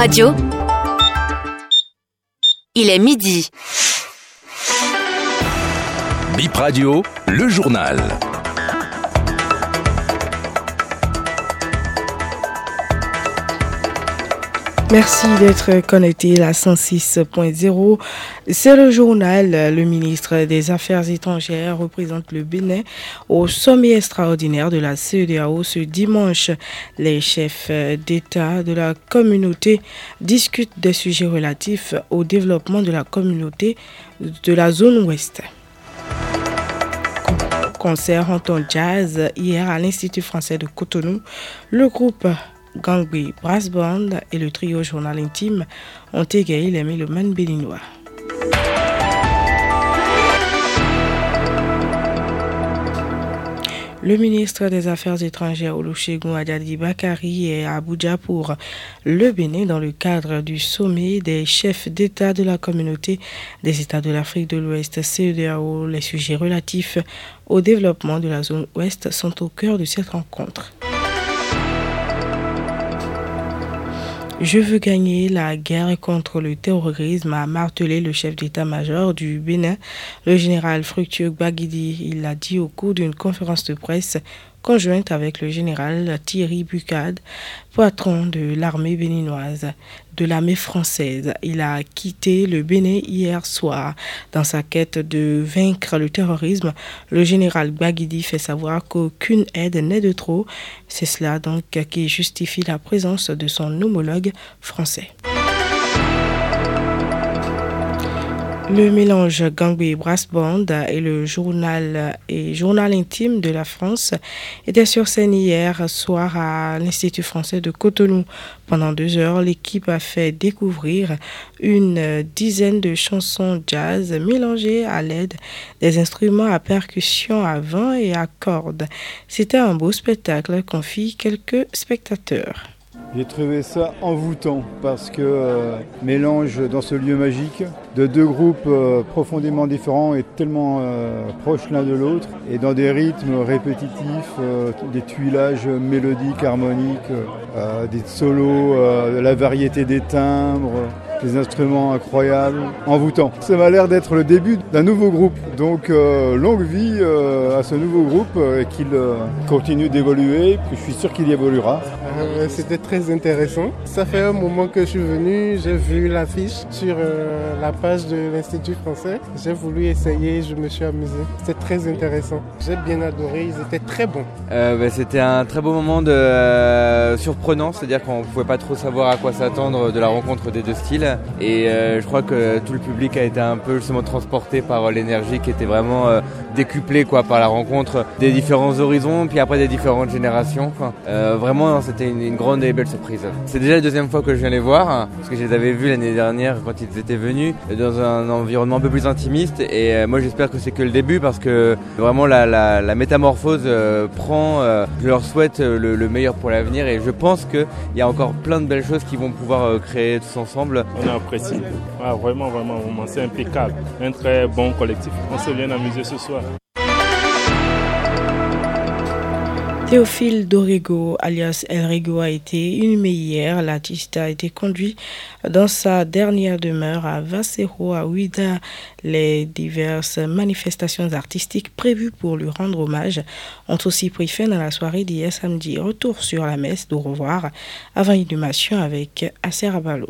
Radio. Il est midi. Bip Radio, le journal. Merci d'être connecté à 106.0. C'est le journal. Le ministre des Affaires étrangères représente le Bénin au sommet extraordinaire de la CEDEAO ce dimanche. Les chefs d'État de la communauté discutent des sujets relatifs au développement de la communauté de la zone ouest concert en ton jazz hier à l'Institut français de Cotonou. Le groupe Gangbi Brass Band et le trio Journal Intime ont égayé les mélomanes béninois. Le ministre des Affaires étrangères Olusegun Adjadi Bakari est à Abuja pour le Bénin dans le cadre du sommet des chefs d'État de la communauté des États de l'Afrique de l'Ouest CEDEAO. Les sujets relatifs au développement de la zone ouest sont au cœur de cette rencontre. Je veux gagner la guerre contre le terrorisme, a martelé le chef d'état-major du Bénin, le général Fructueux Gbagidi. Il l'a dit au cours d'une conférence de presse conjointe avec le général Thierry Bucade, patron de l'armée béninoise, de l'armée française. Il a quitté le Bénin hier soir. Dans sa quête de vaincre le terrorisme, le général Baguidi fait savoir qu'aucune aide n'est de trop. C'est cela donc qui justifie la présence de son homologue français. Le mélange Gangway Brass Band et le journal et journal intime de la France était sur scène hier soir à l'Institut français de Cotonou. Pendant deux heures, l'équipe a fait découvrir une dizaine de chansons jazz mélangées à l'aide des instruments à percussion à vent et à cordes. C'était un beau spectacle, confie quelques spectateurs. J'ai trouvé ça envoûtant parce que euh, mélange dans ce lieu magique de deux groupes euh, profondément différents et tellement euh, proches l'un de l'autre et dans des rythmes répétitifs, des tuilages mélodiques, harmoniques, des solos, la variété des timbres des instruments incroyables, envoûtants. Ça m'a l'air d'être le début d'un nouveau groupe. Donc euh, longue vie euh, à ce nouveau groupe euh, et qu'il euh, continue d'évoluer. Je suis sûr qu'il y évoluera. Euh, C'était très intéressant. Ça fait un moment que je suis venu, j'ai vu l'affiche sur euh, la page de l'Institut français. J'ai voulu essayer, je me suis amusé. C'était très intéressant. J'ai bien adoré, ils étaient très bons. Euh, bah, C'était un très beau moment de, euh, surprenant, c'est-à-dire qu'on ne pouvait pas trop savoir à quoi s'attendre de la rencontre des deux styles. Et euh, je crois que tout le public a été un peu justement transporté par l'énergie qui était vraiment euh, décuplée quoi, par la rencontre des différents horizons, puis après des différentes générations. quoi. Euh, vraiment, c'était une, grande et belle surprise. C'est déjà la deuxième fois que je viens les voir, hein, parce que je les avais vus l'année dernière quand ils étaient venus, dans un environnement un peu plus intimiste. Et euh, moi, j'espère que c'est que le début, parce que vraiment la, métamorphose euh, prend. euh, je leur souhaite euh, le, le meilleur pour l'avenir, et je pense qu'il y a encore plein de belles choses qu'ils vont pouvoir euh, créer tous ensemble. On a apprécié. Ah, vraiment, vraiment. C'est impeccable. Un très bon collectif. On s'est bien amusé ce soir. Théophile Dorigo, alias El Rigo, a été inhumé hier. L'artiste a été conduit dans sa dernière demeure à Vasero, à Ouida. Les diverses manifestations artistiques prévues pour lui rendre hommage ont aussi pris fin dans la soirée d'hier samedi. Retour sur la messe d'au revoir avant inhumation avec Acer Abalo.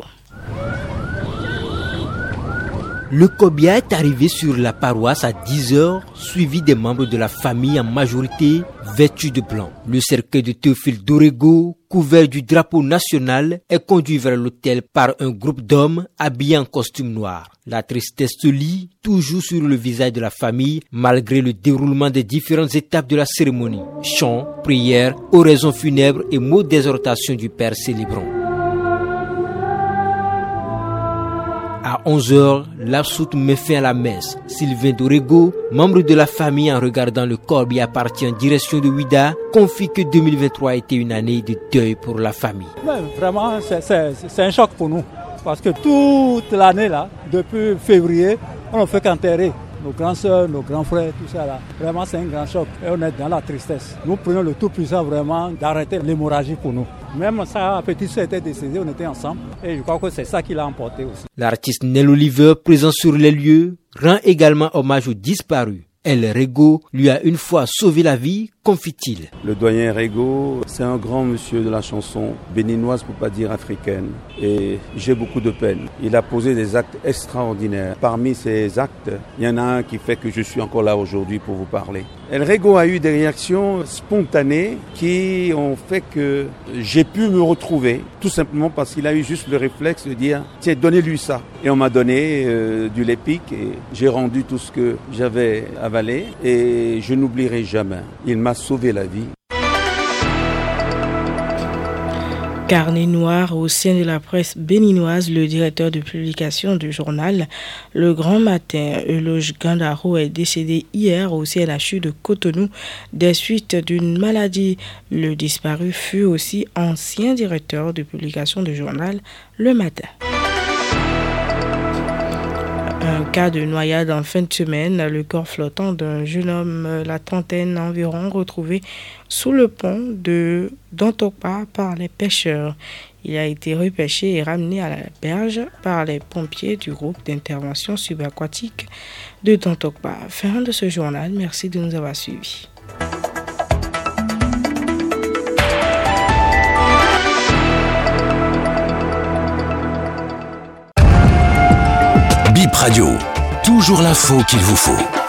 Le Kobia est arrivé sur la paroisse à 10h, suivi des membres de la famille en majorité vêtus de blanc. Le cercueil de Théophile Dorego, couvert du drapeau national, est conduit vers l'hôtel par un groupe d'hommes habillés en costume noir. La tristesse se lit toujours sur le visage de la famille malgré le déroulement des différentes étapes de la cérémonie. Chants, prières, oraisons funèbres et mots d'exhortation du Père célébrant. À 11h, l'absoute met fin à la messe. Sylvain Dorego, membre de la famille en regardant le corps qui appartient en direction de Ouida, confie que 2023 a été une année de deuil pour la famille. Vraiment, c'est un choc pour nous. Parce que toute l'année, là, depuis février, on ne fait qu'enterrer nos grands soeurs, nos grands frères, tout ça là. Vraiment, c'est un grand choc. Et on est dans la tristesse. Nous prenons le tout puissant vraiment d'arrêter l'hémorragie pour nous. Même sa petite soeur était décédée, on était ensemble. Et je crois que c'est ça qui l'a emporté aussi. L'artiste Nell Oliver, présent sur les lieux, rend également hommage aux disparus. El Rego lui a une fois sauvé la vie, confie-t-il. Le doyen Rego, c'est un grand monsieur de la chanson béninoise pour pas dire africaine. Et j'ai beaucoup de peine. Il a posé des actes extraordinaires. Parmi ces actes, il y en a un qui fait que je suis encore là aujourd'hui pour vous parler. El Rego a eu des réactions spontanées qui ont fait que j'ai pu me retrouver, tout simplement parce qu'il a eu juste le réflexe de dire tiens, donnez-lui ça. Et on m'a donné euh, du lépic et j'ai rendu tout ce que j'avais avalé et je n'oublierai jamais. Il m'a sauvé la vie. Carnet noir au sein de la presse béninoise, le directeur de publication du journal Le Grand Matin, Eloge Gandaro, est décédé hier au CNHU de Cotonou des suites d'une maladie. Le disparu fut aussi ancien directeur de publication du journal Le Matin. Un cas de noyade en fin de semaine, le corps flottant d'un jeune homme, euh, la trentaine environ, retrouvé sous le pont de Dantopa par les pêcheurs. Il a été repêché et ramené à la berge par les pompiers du groupe d'intervention subaquatique de Dantokpa. Fin de ce journal, merci de nous avoir suivis. Radio, toujours l'info qu'il vous faut.